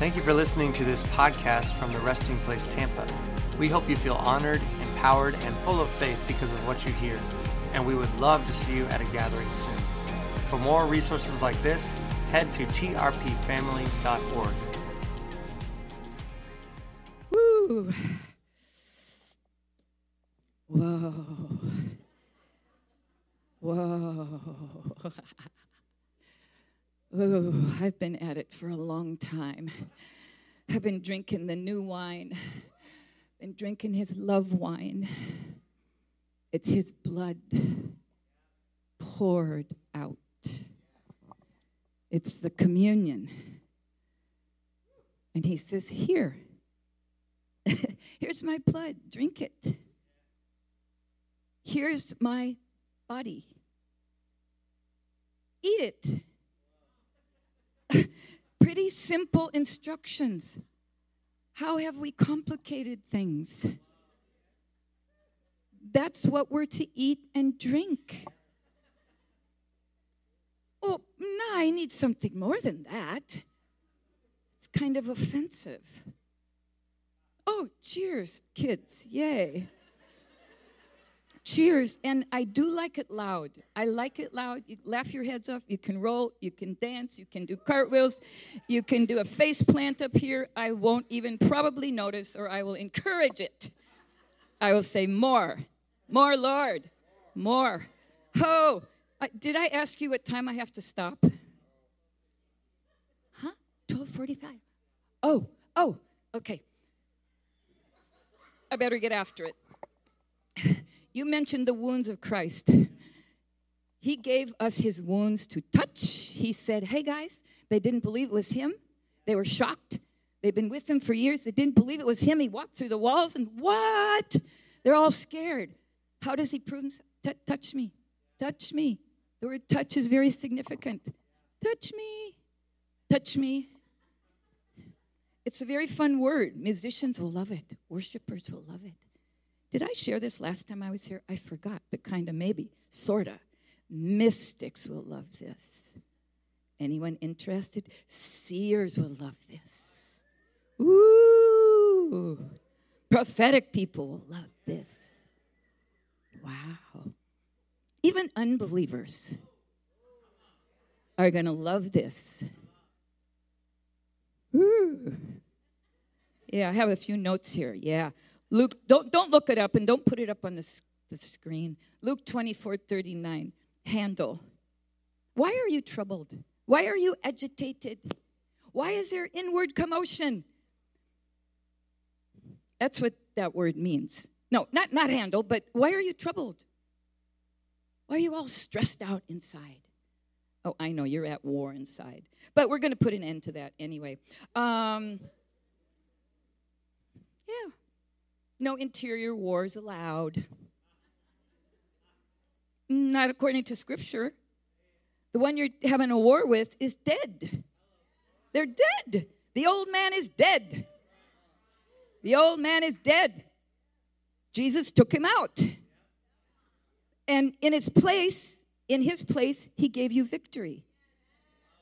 Thank you for listening to this podcast from the Resting Place Tampa. We hope you feel honored, empowered, and full of faith because of what you hear. And we would love to see you at a gathering soon. For more resources like this, head to trpfamily.org. Woo. Whoa. Whoa. Oh, I've been at it for a long time. I've been drinking the new wine, been drinking his love wine. It's his blood poured out. It's the communion. And he says, Here, here's my blood, drink it. Here's my body, eat it. Pretty simple instructions. How have we complicated things? That's what we're to eat and drink. Oh, no, I need something more than that. It's kind of offensive. Oh, cheers, kids. Yay. Cheers. And I do like it loud. I like it loud. You laugh your heads off. You can roll. You can dance. You can do cartwheels. You can do a face plant up here. I won't even probably notice, or I will encourage it. I will say, More. More, Lord. More. Oh, uh, did I ask you what time I have to stop? Huh? 1245. Oh, oh, okay. I better get after it. You mentioned the wounds of Christ. He gave us his wounds to touch. He said, Hey guys, they didn't believe it was him. They were shocked. They've been with him for years. They didn't believe it was him. He walked through the walls and what? They're all scared. How does he prove himself? Touch me. Touch me. The word touch is very significant. Touch me. Touch me. It's a very fun word. Musicians will love it, worshipers will love it. Did I share this last time I was here? I forgot, but kind of maybe, sort of. Mystics will love this. Anyone interested? Seers will love this. Ooh. Prophetic people will love this. Wow. Even unbelievers are going to love this. Ooh. Yeah, I have a few notes here. Yeah. Luke, don't, don't look it up and don't put it up on the, the screen. Luke 24 39. Handle. Why are you troubled? Why are you agitated? Why is there inward commotion? That's what that word means. No, not, not handle, but why are you troubled? Why are you all stressed out inside? Oh, I know you're at war inside. But we're going to put an end to that anyway. Um, yeah. No interior wars allowed. Not according to Scripture. The one you're having a war with is dead. They're dead. The old man is dead. The old man is dead. Jesus took him out. And in his place, in his place, he gave you victory.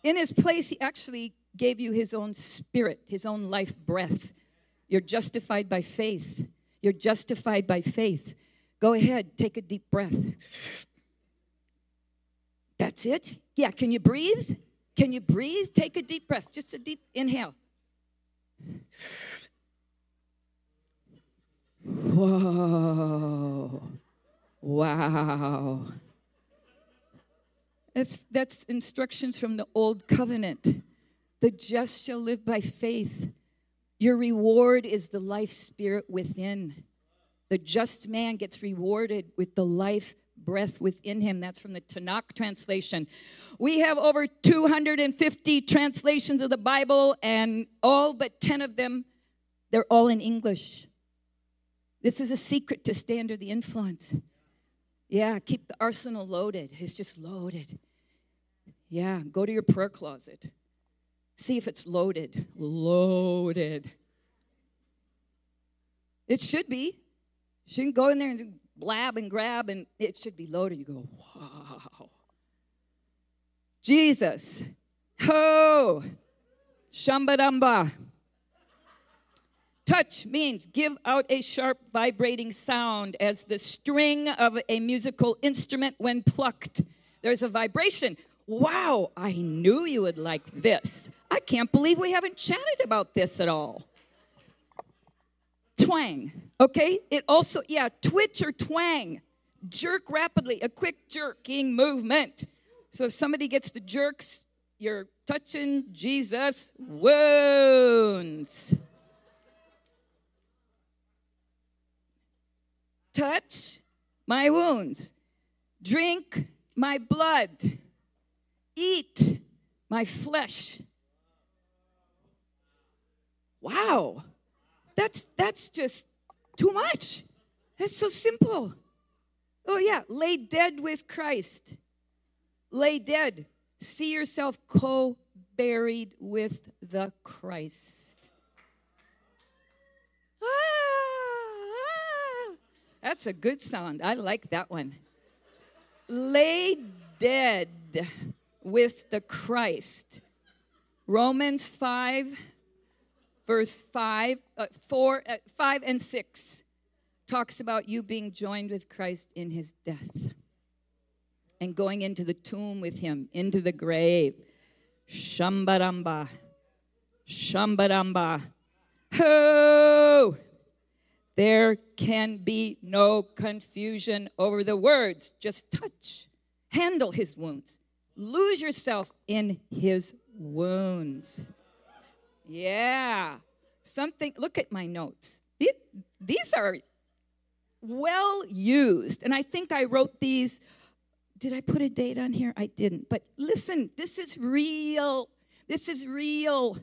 In his place, he actually gave you his own spirit, his own life breath. You're justified by faith. You're justified by faith. Go ahead, take a deep breath. That's it? Yeah, can you breathe? Can you breathe? Take a deep breath, just a deep inhale. Whoa. Wow. That's, that's instructions from the old covenant. The just shall live by faith. Your reward is the life spirit within. The just man gets rewarded with the life breath within him. That's from the Tanakh translation. We have over 250 translations of the Bible, and all but 10 of them, they're all in English. This is a secret to stay under the influence. Yeah, keep the arsenal loaded. It's just loaded. Yeah, go to your prayer closet. See if it's loaded. Loaded. It should be. You shouldn't go in there and blab and grab, and it should be loaded. You go, wow. Jesus. Oh. Shambadamba. Touch means give out a sharp vibrating sound as the string of a musical instrument when plucked. There's a vibration. Wow, I knew you would like this. I can't believe we haven't chatted about this at all. Twang, okay? It also, yeah, twitch or twang. Jerk rapidly, a quick jerking movement. So if somebody gets the jerks, you're touching Jesus' wounds. touch my wounds, drink my blood, eat my flesh. Wow, that's, that's just too much. That's so simple. Oh, yeah, lay dead with Christ. Lay dead. See yourself co buried with the Christ. Ah, That's a good sound. I like that one. Lay dead with the Christ. Romans 5, verse 5, uh, 4, uh, 5 and 6 talks about you being joined with Christ in his death and going into the tomb with him, into the grave. Shambaramba. Shambaramba. Ho! There can be no confusion over the words. Just touch, handle his wounds, lose yourself in his wounds. Yeah. Something, look at my notes. These are well used. And I think I wrote these. Did I put a date on here? I didn't. But listen, this is real. This is real.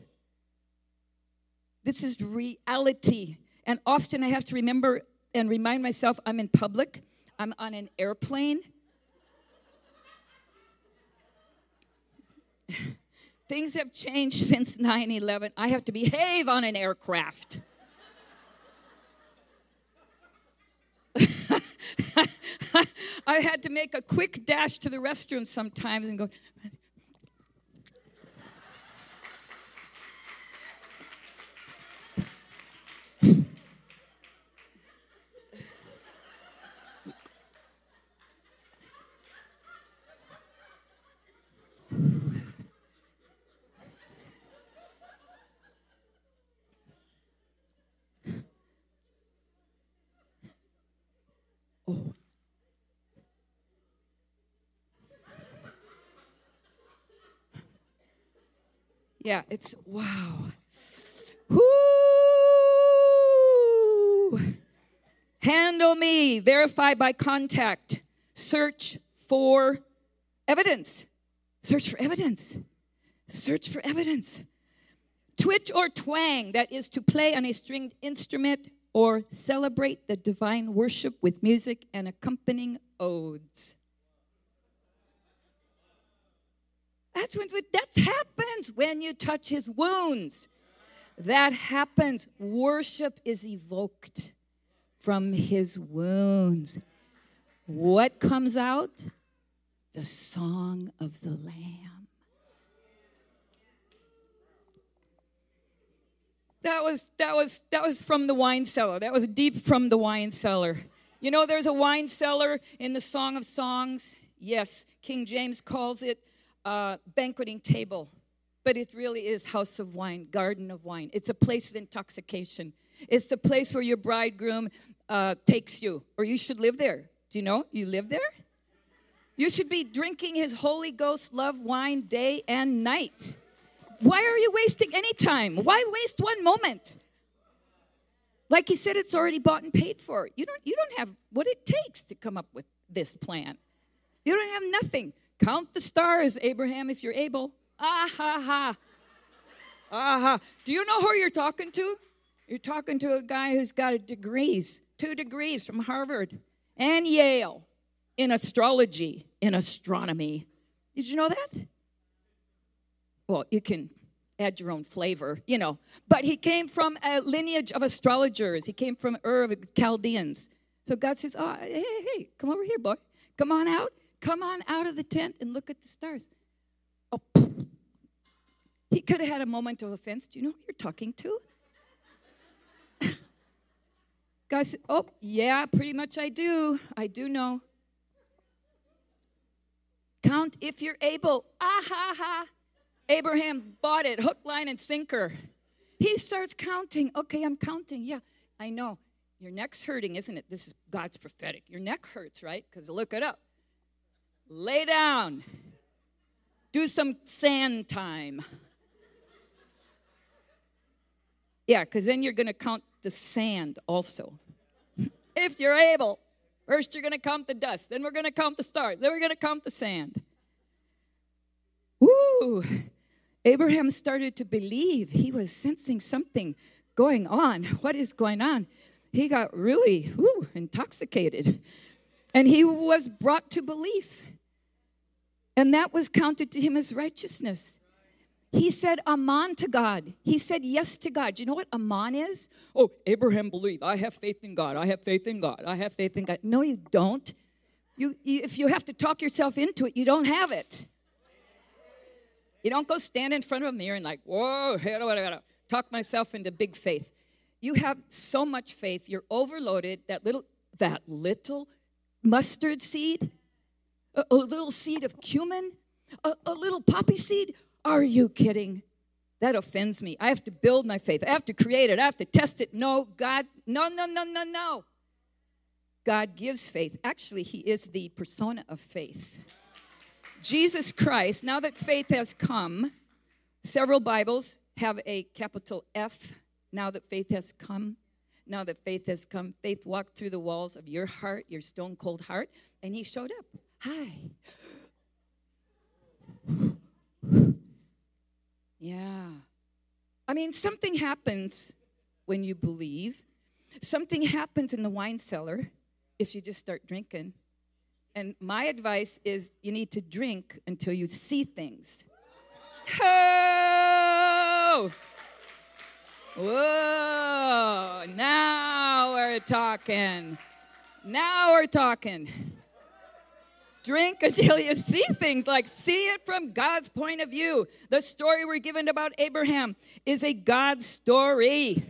This is reality. And often I have to remember and remind myself I'm in public, I'm on an airplane. Things have changed since 9 11. I have to behave on an aircraft. I had to make a quick dash to the restroom sometimes and go, Yeah, it's wow. Handle me, verify by contact. Search for evidence. Search for evidence. Search for evidence. Twitch or twang, that is to play on a stringed instrument or celebrate the divine worship with music and accompanying odes. That's when that happens when you touch his wounds. That happens. Worship is evoked from his wounds. What comes out? The song of the Lamb. That was that was that was from the wine cellar. That was deep from the wine cellar. You know, there's a wine cellar in the Song of Songs. Yes, King James calls it uh, banqueting table, but it really is house of wine, garden of wine. It's a place of intoxication. It's the place where your bridegroom uh, takes you, or you should live there. Do you know? You live there? You should be drinking his Holy Ghost love wine day and night. Why are you wasting any time? Why waste one moment? Like he said, it's already bought and paid for. You don't, you don't have what it takes to come up with this plan. You don't have nothing. Count the stars, Abraham, if you're able. Ah ha ha. Ah ha. Do you know who you're talking to? You're talking to a guy who's got degrees, two degrees from Harvard and Yale in astrology, in astronomy. Did you know that? Well, you can add your own flavor, you know. But he came from a lineage of astrologers. He came from Ur of the Chaldeans. So God says, "Oh, hey, hey, hey, come over here, boy. Come on out. Come on out of the tent and look at the stars. Oh, He could have had a moment of offense. Do you know who you're talking to? God said, Oh, yeah, pretty much I do. I do know. Count if you're able. Ah ha ha. Abraham bought it, hook, line, and sinker. He starts counting. Okay, I'm counting. Yeah, I know. Your neck's hurting, isn't it? This is God's prophetic. Your neck hurts, right? Because look it up. Lay down. Do some sand time. Yeah, because then you're going to count the sand also. if you're able. First, you're going to count the dust. Then, we're going to count the stars. Then, we're going to count the sand. Woo! Abraham started to believe. He was sensing something going on. What is going on? He got really whew, intoxicated. And he was brought to belief. And that was counted to him as righteousness. He said aman to God. He said yes to God. Do you know what aman is? Oh, Abraham believed. I have faith in God. I have faith in God. I have faith in God. No, you don't. You, you, if you have to talk yourself into it, you don't have it. You don't go stand in front of a mirror and like, whoa, talk myself into big faith. You have so much faith, you're overloaded. That little, that little mustard seed, a, a little seed of cumin, a, a little poppy seed. Are you kidding? That offends me. I have to build my faith. I have to create it. I have to test it. No, God, no, no, no, no, no. God gives faith. Actually, He is the persona of faith. Jesus Christ, now that faith has come, several Bibles have a capital F. Now that faith has come, now that faith has come, faith walked through the walls of your heart, your stone cold heart, and he showed up. Hi. Yeah. I mean, something happens when you believe. Something happens in the wine cellar if you just start drinking. And my advice is you need to drink until you see things. Oh! Whoa! Now we're talking. Now we're talking. Drink until you see things, like see it from God's point of view. The story we're given about Abraham is a God story.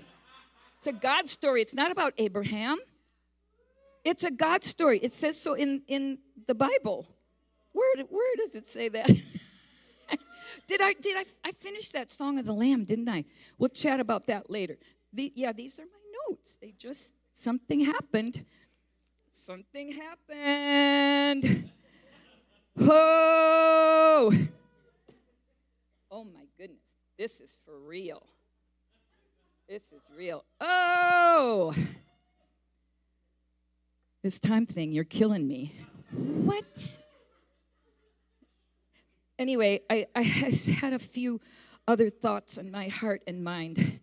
It's a God story. It's not about Abraham. It's a God story. It says so in, in the Bible. Where, where does it say that? did I did I I finished that song of the Lamb, didn't I? We'll chat about that later. The, yeah, these are my notes. They just something happened. Something happened. Oh. Oh my goodness. This is for real. This is real. Oh. This time thing, you're killing me. What? Anyway, I, I had a few other thoughts in my heart and mind. It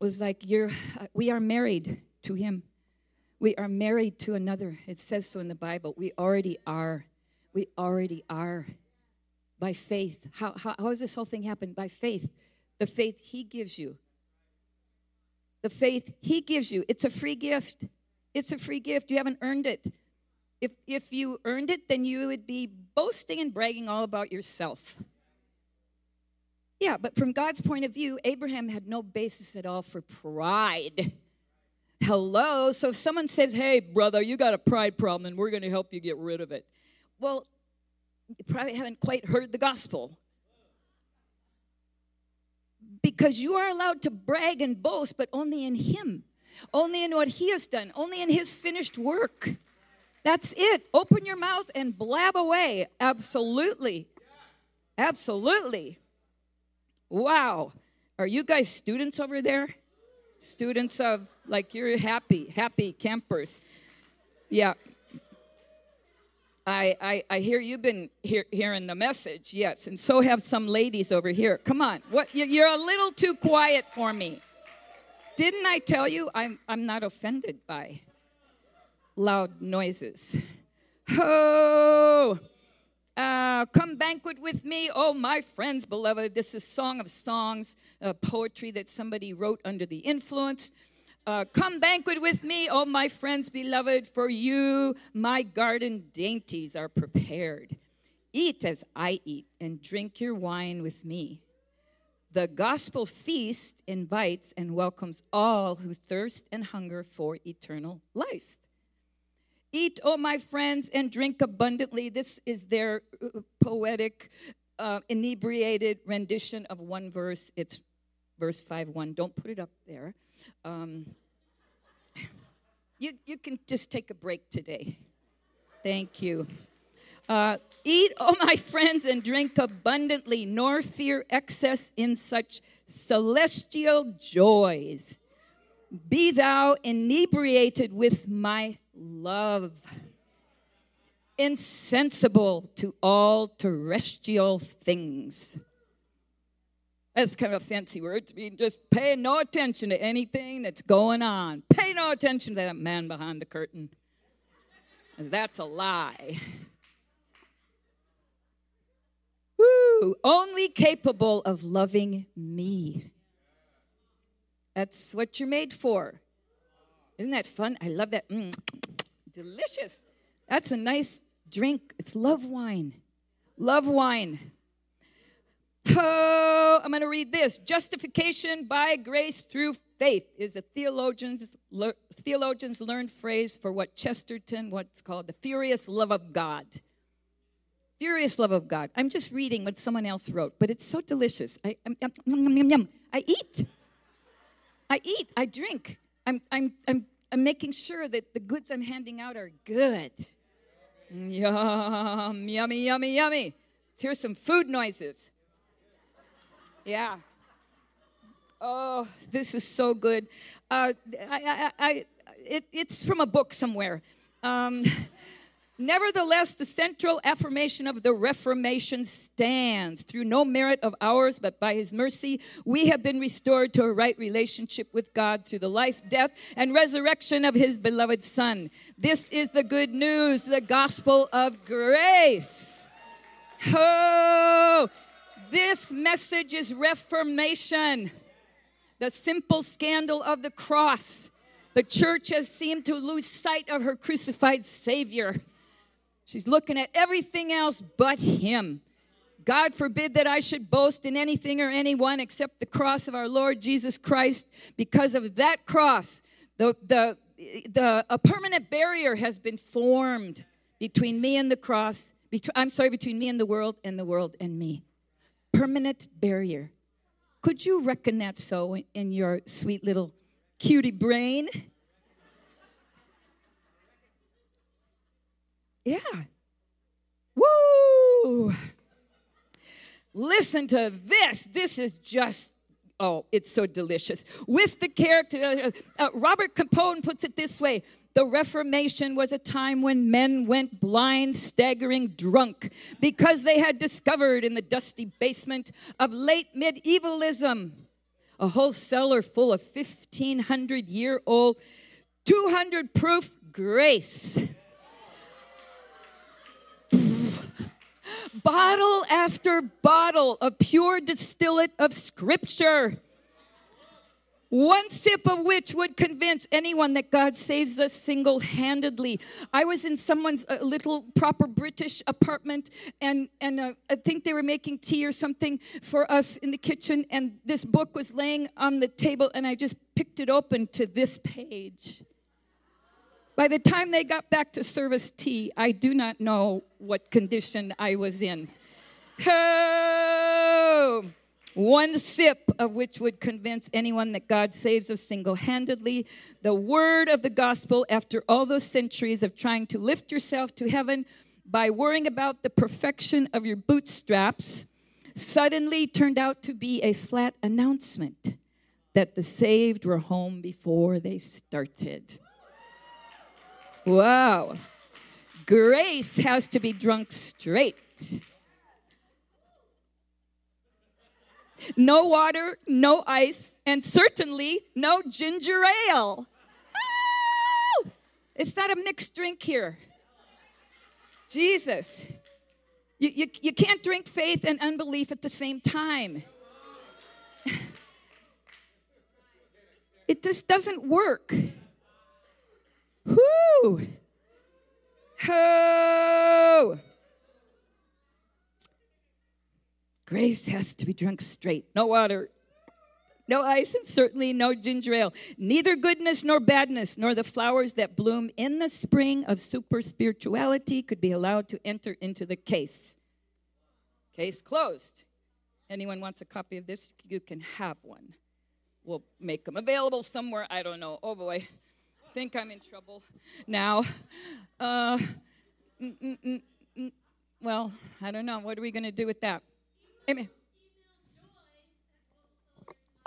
was like you're uh, we are married to him. We are married to another. It says so in the Bible. We already are. We already are. By faith. How, how, how does this whole thing happen? By faith. The faith he gives you. The faith he gives you. It's a free gift. It's a free gift. You haven't earned it. If, if you earned it, then you would be boasting and bragging all about yourself. Yeah, but from God's point of view, Abraham had no basis at all for pride. Hello? So if someone says, hey, brother, you got a pride problem and we're going to help you get rid of it. Well, you probably haven't quite heard the gospel. Because you are allowed to brag and boast, but only in Him only in what He has done, only in His finished work. That's it. Open your mouth and blab away. Absolutely. Absolutely. Wow. Are you guys students over there? Students of, like, you're happy, happy campers. Yeah. I, I, I hear you've been hear, hearing the message, yes, and so have some ladies over here. Come on, what you're a little too quiet for me. Didn't I tell you I'm, I'm not offended by loud noises? Oh, uh, come banquet with me, oh my friends, beloved. This is Song of Songs, poetry that somebody wrote under the influence. Uh, come banquet with me, oh my friends, beloved, for you my garden dainties are prepared. Eat as I eat, and drink your wine with me. The gospel feast invites and welcomes all who thirst and hunger for eternal life. Eat, oh my friends, and drink abundantly. This is their uh, poetic, uh, inebriated rendition of one verse. It's verse 5 1. Don't put it up there. Um, you, you can just take a break today. Thank you. Uh, Eat, oh my friends, and drink abundantly, nor fear excess in such celestial joys. Be thou inebriated with my love, insensible to all terrestrial things. That's kind of a fancy word to mean just pay no attention to anything that's going on. Pay no attention to that man behind the curtain. That's a lie. Woo! Only capable of loving me. That's what you're made for. Isn't that fun? I love that. Mm, delicious. That's a nice drink. It's love wine. Love wine. Oh, I'm going to read this. Justification by grace through faith is a theologian's, theologian's learned phrase for what Chesterton, what's called the furious love of God. Furious love of God. I'm just reading what someone else wrote, but it's so delicious. I, I'm, I'm, yum, yum, yum. I eat. I eat. I drink. I'm, I'm, I'm, I'm making sure that the goods I'm handing out are good. Yum, yummy, yummy, yummy. Here's some food noises. Yeah. Oh, this is so good. Uh, I, I, I, it, it's from a book somewhere. Um, Nevertheless, the central affirmation of the Reformation stands. Through no merit of ours, but by his mercy, we have been restored to a right relationship with God through the life, death, and resurrection of his beloved Son. This is the good news, the gospel of grace. Oh, this message is reformation, the simple scandal of the cross. The church has seemed to lose sight of her crucified Savior. She's looking at everything else but Him. God forbid that I should boast in anything or anyone except the cross of our Lord Jesus Christ. Because of that cross, the, the, the, a permanent barrier has been formed between me and the cross. Between, I'm sorry, between me and the world and the world and me. Permanent barrier. Could you reckon that so in your sweet little cutie brain? Yeah. Woo! Listen to this. This is just, oh, it's so delicious. With the character, uh, uh, Robert Capon puts it this way the Reformation was a time when men went blind, staggering drunk because they had discovered in the dusty basement of late medievalism a whole cellar full of 1500 year old, 200 proof grace. bottle after bottle of pure distillate of Scripture. One sip of which would convince anyone that God saves us single handedly. I was in someone's uh, little proper British apartment, and, and uh, I think they were making tea or something for us in the kitchen, and this book was laying on the table, and I just picked it open to this page. By the time they got back to service tea, I do not know what condition I was in. Oh, one sip of which would convince anyone that God saves us single handedly. The word of the gospel, after all those centuries of trying to lift yourself to heaven by worrying about the perfection of your bootstraps, suddenly turned out to be a flat announcement that the saved were home before they started. Wow. Grace has to be drunk straight. No water, no ice, and certainly no ginger ale. Oh! It's not a mixed drink here. Jesus. You, you, you can't drink faith and unbelief at the same time. It just doesn't work. Whoo! Ho! Grace has to be drunk straight. No water, no ice, and certainly no ginger ale. Neither goodness nor badness, nor the flowers that bloom in the spring of super spirituality could be allowed to enter into the case. Case closed. Anyone wants a copy of this, you can have one. We'll make them available somewhere. I don't know. Oh boy, think I'm in trouble now. Uh, mm, mm, mm, mm. well, I don't know. What are we going to do with that? Amen.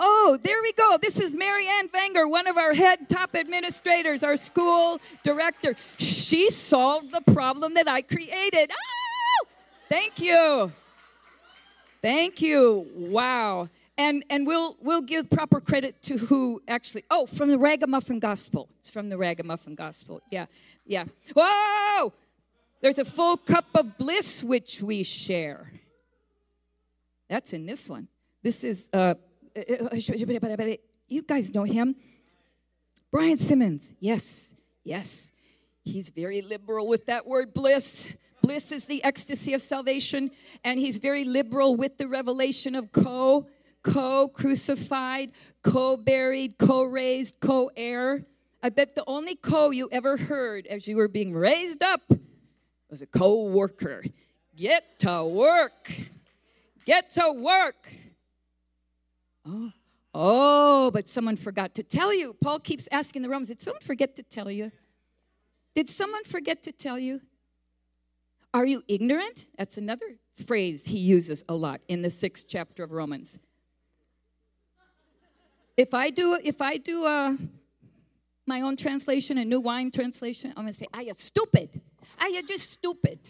Oh, there we go. This is Mary Ann Vanger, one of our head top administrators, our school director. She solved the problem that I created. Oh, thank you. Thank you. Wow. And and we'll we'll give proper credit to who actually Oh, from the Ragamuffin Gospel. It's from the Ragamuffin Gospel. Yeah. Yeah. Whoa! There's a full cup of bliss which we share. That's in this one. This is uh you guys know him. Brian Simmons. Yes. Yes. He's very liberal with that word bliss. Bliss is the ecstasy of salvation, and he's very liberal with the revelation of co, co crucified, co buried, co raised, co heir. I bet the only co you ever heard as you were being raised up was a co worker. Get to work. Get to work. Oh, oh, but someone forgot to tell you. Paul keeps asking the Romans, did someone forget to tell you? Did someone forget to tell you? Are you ignorant? That's another phrase he uses a lot in the sixth chapter of Romans. If I do, if I do uh, my own translation, a new wine translation, I'm to say, "Are you stupid? Are you just stupid?"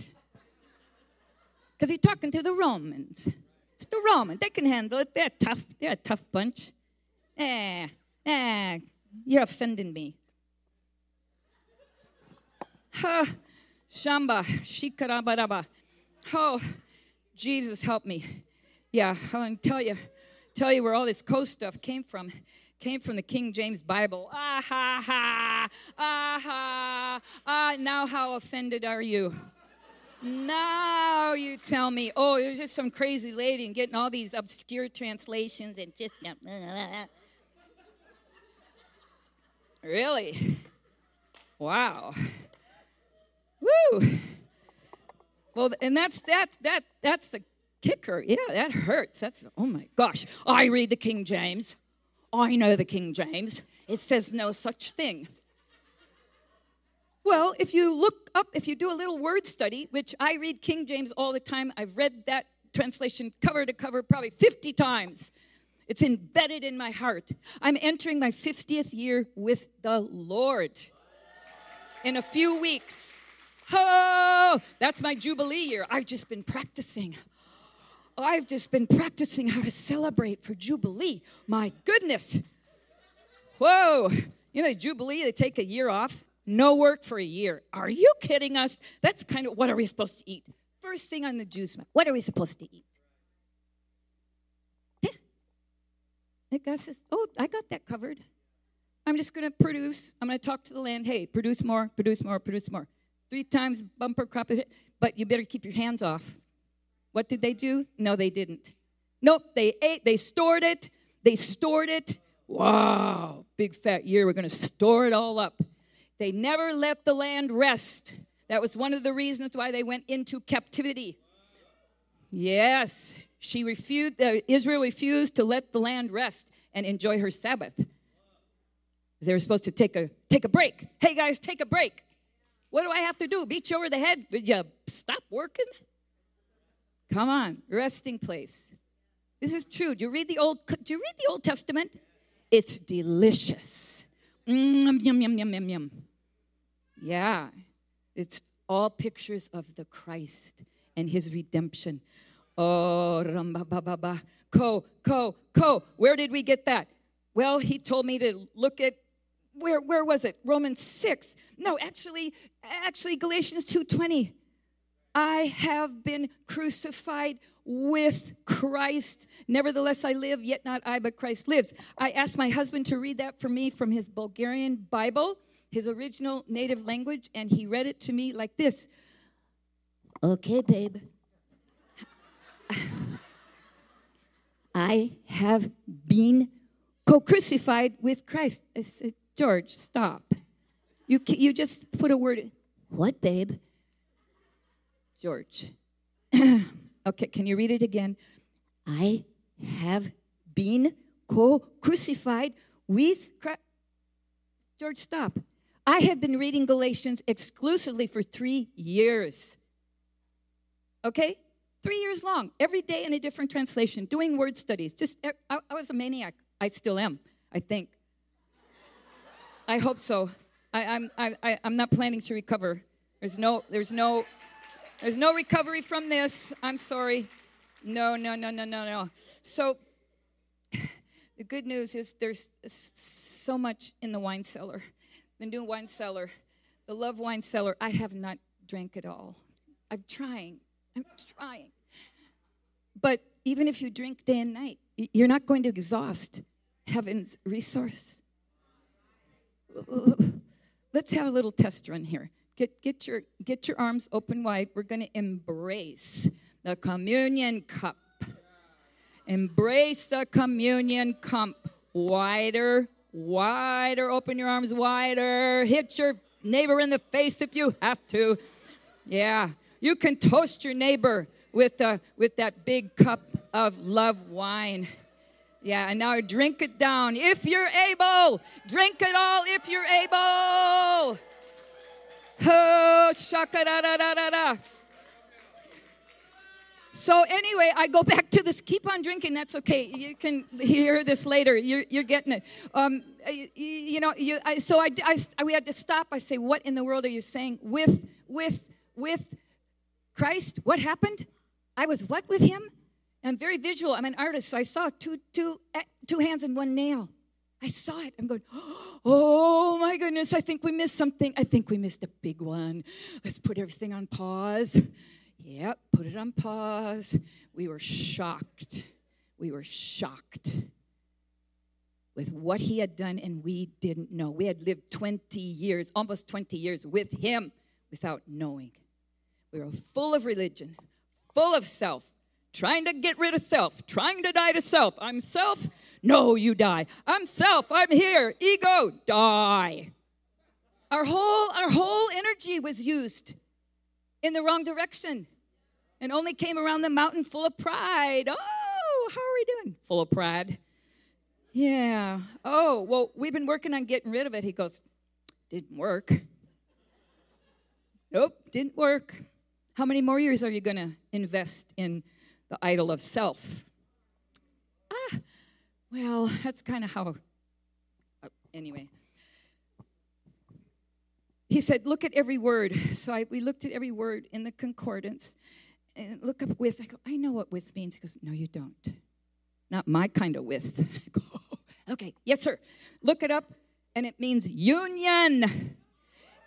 Because he's talking to the Romans. It's the Romans. They can handle it. They're tough. They're a tough bunch. Eh, eh, you're offending me. Huh. Shamba, Shikarabaraba. Oh, Jesus, help me. Yeah, I want to tell you, tell you where all this coast stuff came from. Came from the King James Bible. Ah ha ha, ah ha, ah. Now, how offended are you? Now you tell me, oh, there's just some crazy lady and getting all these obscure translations and just. Really? Wow. Woo! Well, and that's that that that's the kicker. Yeah, that hurts. That's oh my gosh. I read the King James. I know the King James. It says no such thing. Well, if you look up, if you do a little word study, which I read King James all the time, I've read that translation cover to cover probably 50 times. It's embedded in my heart. I'm entering my 50th year with the Lord in a few weeks. Oh, that's my Jubilee year. I've just been practicing. I've just been practicing how to celebrate for Jubilee. My goodness. Whoa. You know, Jubilee, they take a year off, no work for a year. Are you kidding us? That's kind of what are we supposed to eat? First thing on the juice map, what are we supposed to eat? Yeah. Guy says, Oh, I got that covered. I'm just going to produce. I'm going to talk to the land. Hey, produce more, produce more, produce more three times bumper crop, but you better keep your hands off. What did they do? No, they didn't. Nope, they ate, they stored it, they stored it. Wow, big fat year, we're going to store it all up. They never let the land rest. That was one of the reasons why they went into captivity. Yes, she refused, uh, Israel refused to let the land rest and enjoy her Sabbath. They were supposed to take a, take a break. Hey guys, take a break. What do I have to do? Beat you over the head? Did you stop working? Come on, resting place. This is true. Do you read the old? Do you read the Old Testament? It's delicious. Mm, yum yum yum yum yum. Yeah, it's all pictures of the Christ and His redemption. Oh, ramba ba ba ba. Ko ko ko. Where did we get that? Well, he told me to look at where, where was it? Romans 6. No, actually, actually Galatians 2:20. I have been crucified with Christ. Nevertheless, I live, yet not I, but Christ lives. I asked my husband to read that for me from his Bulgarian Bible, his original native language, and he read it to me like this Okay, babe. I have been co crucified with Christ. I said, George, stop. You, you just put a word. What, babe? George. okay, can you read it again? I have been co crucified with Christ. George, stop. I have been reading Galatians exclusively for three years. Okay? Three years long, every day in a different translation, doing word studies. Just, I, I was a maniac. I still am, I think. I hope so. I, I'm, I, I, I'm not planning to recover. There's no, there's no, there's no recovery from this. I'm sorry. No, no, no, no, no, no. So, the good news is there's so much in the wine cellar, the new wine cellar, the love wine cellar. I have not drank at all. I'm trying. I'm trying. But even if you drink day and night, you're not going to exhaust heaven's resource. Let's have a little test run here. Get, get, your, get your arms open wide. We're going to embrace the communion cup. Embrace the communion cup. Wider, wider. Open your arms wider. Hit your neighbor in the face if you have to. Yeah. You can toast your neighbor with, uh, with that big cup of love wine. Yeah, and now drink it down. If you're able, drink it all if you're able. Oh, shaka da da da da da. So anyway, I go back to this. Keep on drinking. That's okay. You can hear this later. You're, you're getting it. Um, you, you, know. You, I, so I, I, we had to stop. I say, what in the world are you saying? With, with, with Christ. What happened? I was what with Him? I'm very visual. I'm an artist, so I saw two, two, eh, two hands and one nail. I saw it. I'm going, oh my goodness, I think we missed something. I think we missed a big one. Let's put everything on pause. Yep, put it on pause. We were shocked. We were shocked with what he had done, and we didn't know. We had lived 20 years, almost 20 years with him without knowing. We were full of religion, full of self, trying to get rid of self, trying to die to self. I'm self. No, you die. I'm self. I'm here. Ego, die. Our whole our whole energy was used in the wrong direction and only came around the mountain full of pride. Oh, how are we doing? Full of pride. Yeah. Oh, well, we've been working on getting rid of it. He goes, didn't work. Nope, didn't work. How many more years are you going to invest in the idol of self? Ah, well, that's kind of how. Uh, anyway. He said, Look at every word. So I, we looked at every word in the concordance and look up with. I go, I know what with means. He goes, No, you don't. Not my kind of with. I go, oh, okay, yes, sir. Look it up, and it means union.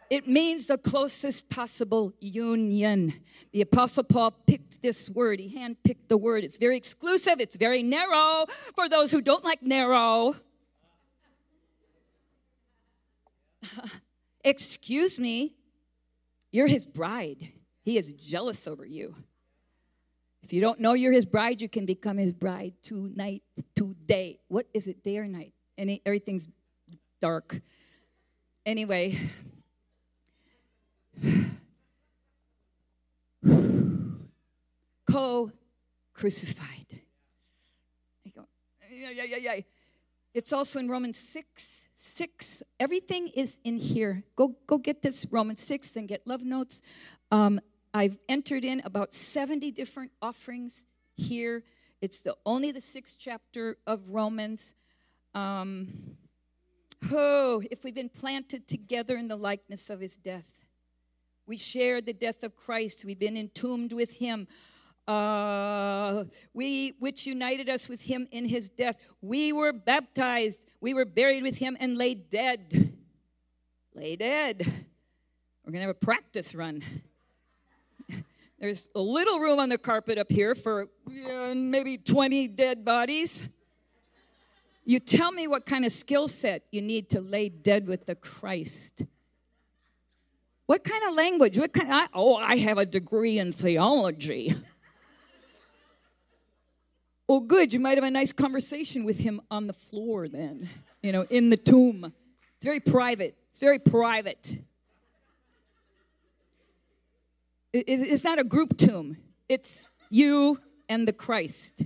It means the closest possible union. The Apostle Paul picked this word. He handpicked the word. It's very exclusive, it's very narrow for those who don't like narrow. Excuse me, you're his bride. He is jealous over you. If you don't know you're his bride, you can become his bride tonight, today. What is it, day or night? Any, everything's dark. Anyway, co crucified. yeah, yeah, yeah, yeah. It's also in Romans 6 6. Everything is in here. Go, go get this Romans 6 and get love notes. Um, I've entered in about 70 different offerings here. It's the only the sixth chapter of Romans. Um, oh, if we've been planted together in the likeness of his death, we shared the death of Christ. We've been entombed with him. Uh, we which united us with him in his death. We were baptized. We were buried with him and lay dead. Lay dead. We're gonna have a practice run. There's a little room on the carpet up here for uh, maybe 20 dead bodies. You tell me what kind of skill set you need to lay dead with the Christ. What kind of language? What kind? Of, oh, I have a degree in theology. Oh, good. You might have a nice conversation with him on the floor then, you know, in the tomb. It's very private. It's very private. it's not a group tomb, it's you and the Christ.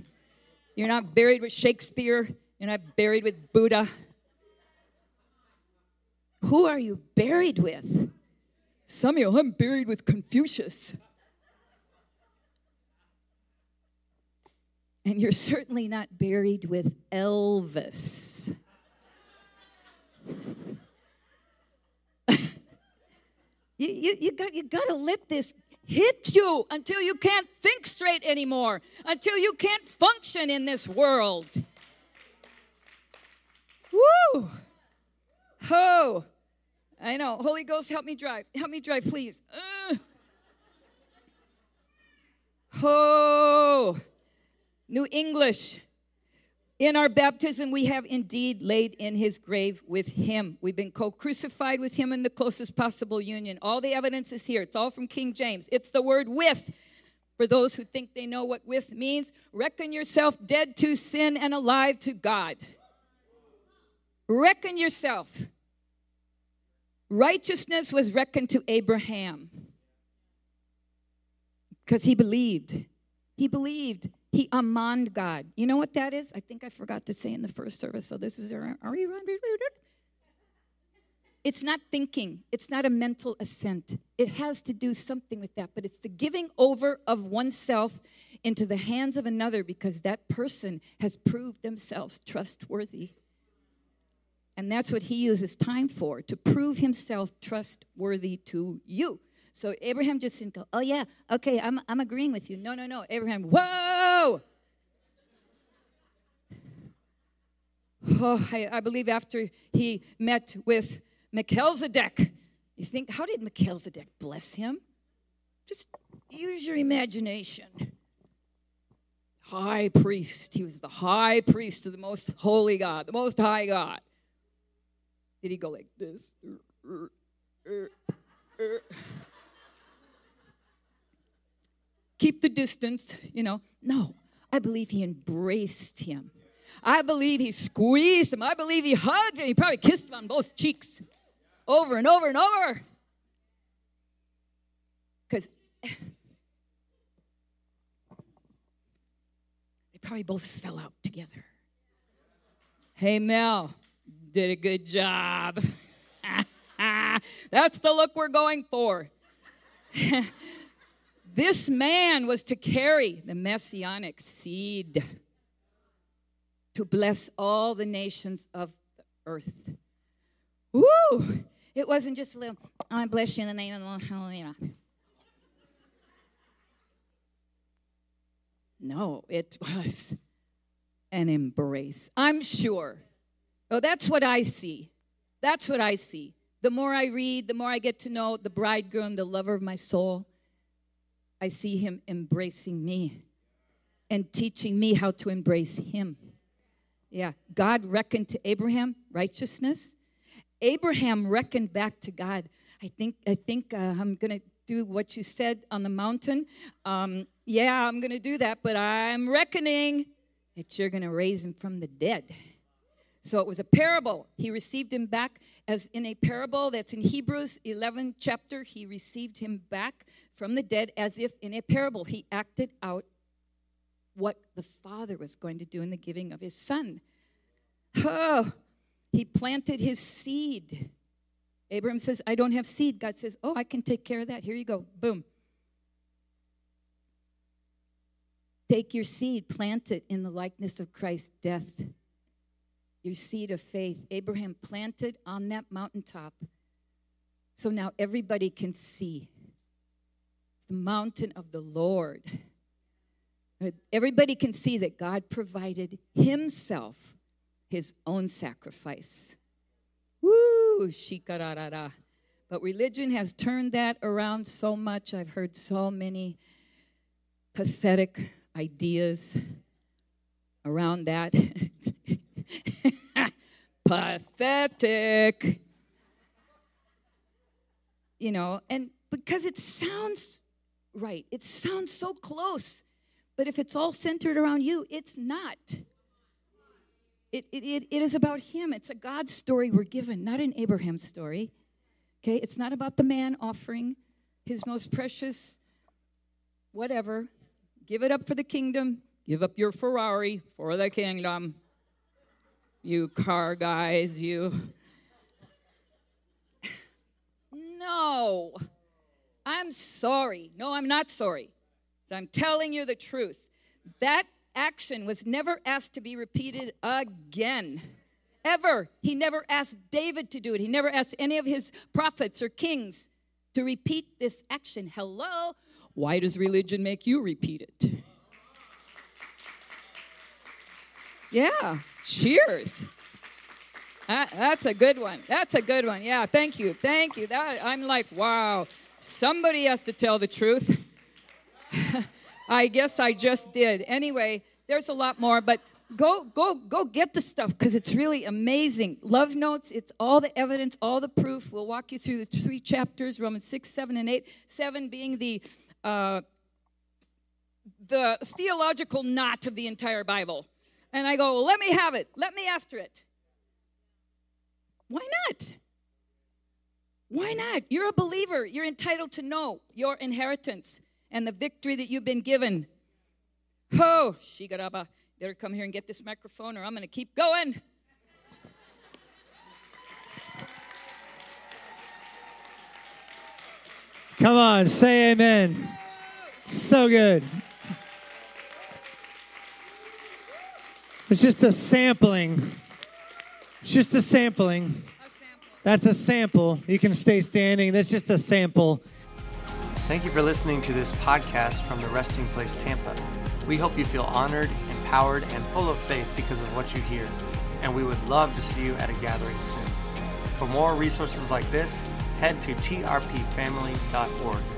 You're not buried with Shakespeare, you're not buried with Buddha. Who are you buried with? Samuel, I'm buried with Confucius. And you're certainly not buried with Elvis. you, you, you, got, you got to let this hit you until you can't think straight anymore, until you can't function in this world. Woo! Oh, I know. Holy Ghost, help me drive. Help me drive, please. Uh. Oh. New English. In our baptism, we have indeed laid in his grave with him. We've been co crucified with him in the closest possible union. All the evidence is here. It's all from King James. It's the word with. For those who think they know what with means, reckon yourself dead to sin and alive to God. Reckon yourself. Righteousness was reckoned to Abraham because he believed. He believed. He amand God. You know what that is? I think I forgot to say in the first service. So this is are you It's not thinking. It's not a mental assent. It has to do something with that, but it's the giving over of oneself into the hands of another because that person has proved themselves trustworthy. And that's what he uses time for, to prove himself trustworthy to you. So Abraham just didn't go, oh, yeah, okay, I'm, I'm agreeing with you. No, no, no. Abraham, whoa! Oh, I, I believe after he met with Melchizedek, you think, how did Melchizedek bless him? Just use your imagination. High priest. He was the high priest of the most holy God, the most high God. Did he go like this? Keep the distance, you know. No, I believe he embraced him. I believe he squeezed him. I believe he hugged him. He probably kissed him on both cheeks over and over and over. Because they probably both fell out together. Hey, Mel, did a good job. That's the look we're going for. This man was to carry the messianic seed to bless all the nations of the earth. Woo! It wasn't just a little, oh, I bless you in the name of the Lord. Hallelujah. No, it was an embrace. I'm sure. Oh, that's what I see. That's what I see. The more I read, the more I get to know the bridegroom, the lover of my soul. I see him embracing me and teaching me how to embrace him. Yeah, God reckoned to Abraham righteousness. Abraham reckoned back to God. I think I think uh, I'm to do what you said on the mountain. Um, yeah, I'm to do that, but I'm reckoning that you're to raise him from the dead. So it was a parable. He received him back as in a parable that's in Hebrews 11 chapter. He received him back from the dead as if in a parable he acted out what the Father was going to do in the giving of his Son. Oh, he planted his seed. Abraham says, I don't have seed. God says, Oh, I can take care of that. Here you go. Boom. Take your seed, plant it in the likeness of Christ's death your seed of faith. Abraham planted on that mountaintop. So now everybody can see. The mountain of the Lord. Everybody can see that God provided Himself His own sacrifice. Woo! Shikararara. But religion has turned that around so much. I've heard so many pathetic ideas around that. Pathetic. You know, and because it sounds right, it sounds so close. But if it's all centered around you, it's not. It, it, it, it is about him. It's a God story we're given, not an Abraham story. Okay? It's not about the man offering his most precious whatever. Give it up for the kingdom. Give up your Ferrari for the kingdom. You car guys, you. No. I'm sorry. No, I'm not sorry. I'm telling you the truth. That action was never asked to be repeated again. Ever. He never asked David to do it. He never asked any of his prophets or kings to repeat this action. Hello? Why does religion make you repeat it? Yeah, cheers. That, that's a good one. That's a good one. Yeah, thank you. Thank you. That, I'm like, wow, somebody has to tell the truth. I guess I just did. Anyway, there's a lot more, but go go go get the stuff because it's really amazing. Love notes, it's all the evidence, all the proof. We'll walk you through the three chapters, Romans 6, 7, and 8. 7 being the uh, the theological knot of the entire Bible. And I go, well, let me have it. Let me after it. Why not? Why not? You're a believer. You're entitled to know your inheritance and the victory that you've been given. Oh, Shigaraba, better come here and get this microphone or I'm going to keep going. Come on, say amen. So good. It's just a sampling. It's just a sampling. That's a sample. You can stay standing. That's just a sample. Thank you for listening to this podcast from the Resting Place Tampa. We hope you feel honored, empowered, and full of faith because of what you hear, and we would love to see you at a gathering soon. For more resources like this, head to trpfamily.org.